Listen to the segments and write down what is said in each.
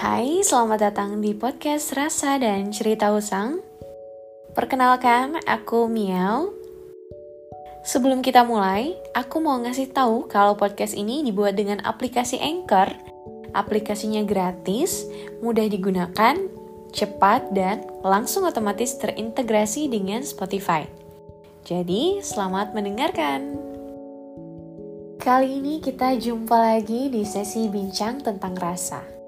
Hai, selamat datang di podcast Rasa dan Cerita Usang. Perkenalkan, aku Miao. Sebelum kita mulai, aku mau ngasih tahu kalau podcast ini dibuat dengan aplikasi Anchor. Aplikasinya gratis, mudah digunakan, cepat, dan langsung otomatis terintegrasi dengan Spotify. Jadi, selamat mendengarkan. Kali ini kita jumpa lagi di sesi bincang tentang rasa.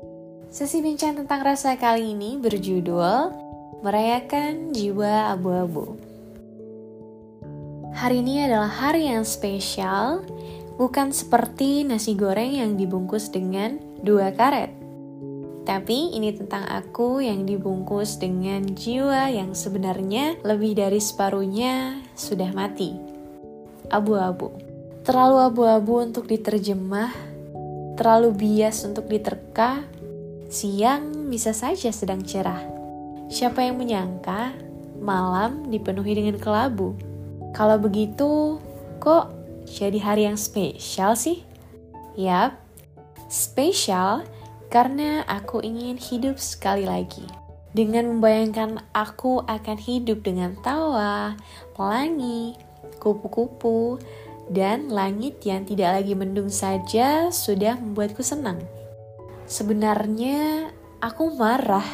Sesi bincang tentang rasa kali ini berjudul Merayakan Jiwa Abu-Abu. Hari ini adalah hari yang spesial, bukan seperti nasi goreng yang dibungkus dengan dua karet. Tapi ini tentang aku yang dibungkus dengan jiwa yang sebenarnya lebih dari separuhnya sudah mati. Abu-abu. Terlalu abu-abu untuk diterjemah, terlalu bias untuk diterka, Siang bisa saja sedang cerah. Siapa yang menyangka malam dipenuhi dengan kelabu? Kalau begitu, kok jadi hari yang spesial sih? Yap, spesial karena aku ingin hidup sekali lagi. Dengan membayangkan aku akan hidup dengan tawa, pelangi, kupu-kupu, dan langit yang tidak lagi mendung saja sudah membuatku senang. Sebenarnya aku marah.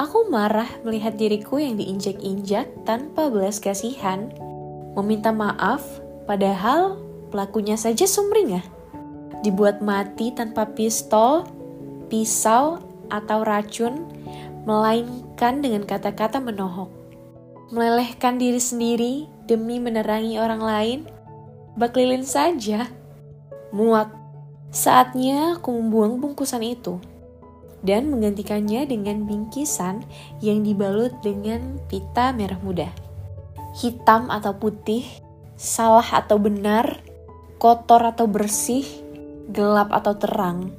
Aku marah melihat diriku yang diinjak-injak tanpa belas kasihan, meminta maaf padahal pelakunya saja sumringah. Dibuat mati tanpa pistol, pisau, atau racun, melainkan dengan kata-kata menohok. Melelehkan diri sendiri demi menerangi orang lain, baklilin saja. Muak Saatnya aku membuang bungkusan itu dan menggantikannya dengan bingkisan yang dibalut dengan pita merah muda. Hitam atau putih, salah atau benar, kotor atau bersih, gelap atau terang,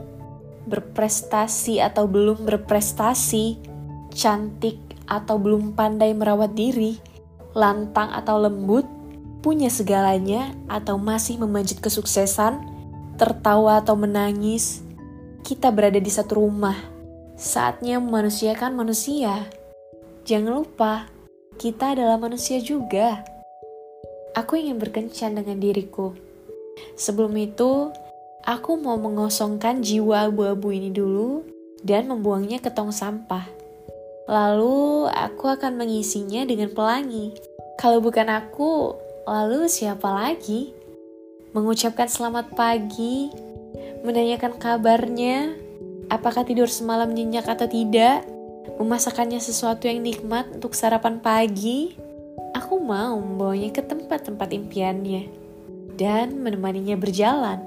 berprestasi atau belum berprestasi, cantik atau belum pandai merawat diri, lantang atau lembut, punya segalanya atau masih memanjat kesuksesan, tertawa atau menangis, kita berada di satu rumah. Saatnya memanusiakan manusia. Jangan lupa, kita adalah manusia juga. Aku ingin berkencan dengan diriku. Sebelum itu, aku mau mengosongkan jiwa abu-abu ini dulu dan membuangnya ke tong sampah. Lalu, aku akan mengisinya dengan pelangi. Kalau bukan aku, lalu siapa lagi? Mengucapkan selamat pagi, menanyakan kabarnya, apakah tidur semalam nyenyak atau tidak, memasakkannya sesuatu yang nikmat untuk sarapan pagi. Aku mau membawanya ke tempat-tempat impiannya dan menemaninya berjalan.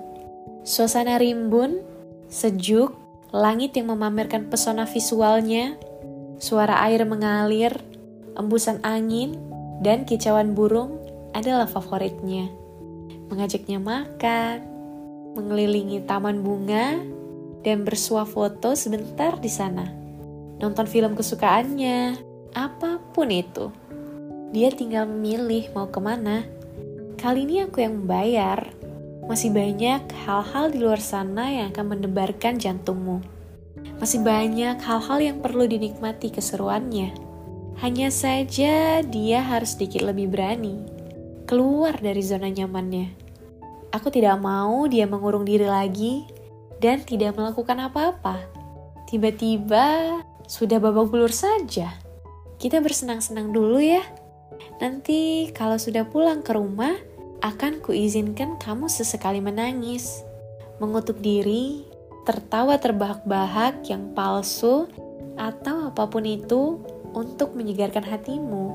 Suasana rimbun, sejuk, langit yang memamerkan pesona visualnya, suara air mengalir, embusan angin, dan kicauan burung adalah favoritnya mengajaknya makan, mengelilingi taman bunga, dan bersuah foto sebentar di sana. Nonton film kesukaannya, apa pun itu. Dia tinggal memilih mau ke mana. Kali ini aku yang membayar. Masih banyak hal-hal di luar sana yang akan mendebarkan jantungmu. Masih banyak hal-hal yang perlu dinikmati keseruannya. Hanya saja dia harus sedikit lebih berani keluar dari zona nyamannya. Aku tidak mau dia mengurung diri lagi dan tidak melakukan apa-apa. Tiba-tiba sudah babak belur saja. Kita bersenang-senang dulu ya. Nanti kalau sudah pulang ke rumah, akan kuizinkan kamu sesekali menangis, mengutuk diri, tertawa terbahak-bahak yang palsu, atau apa pun itu untuk menyegarkan hatimu.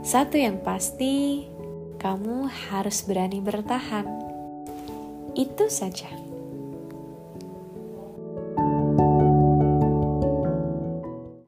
Satu yang pasti, kamu harus berani bertahan. Itu saja.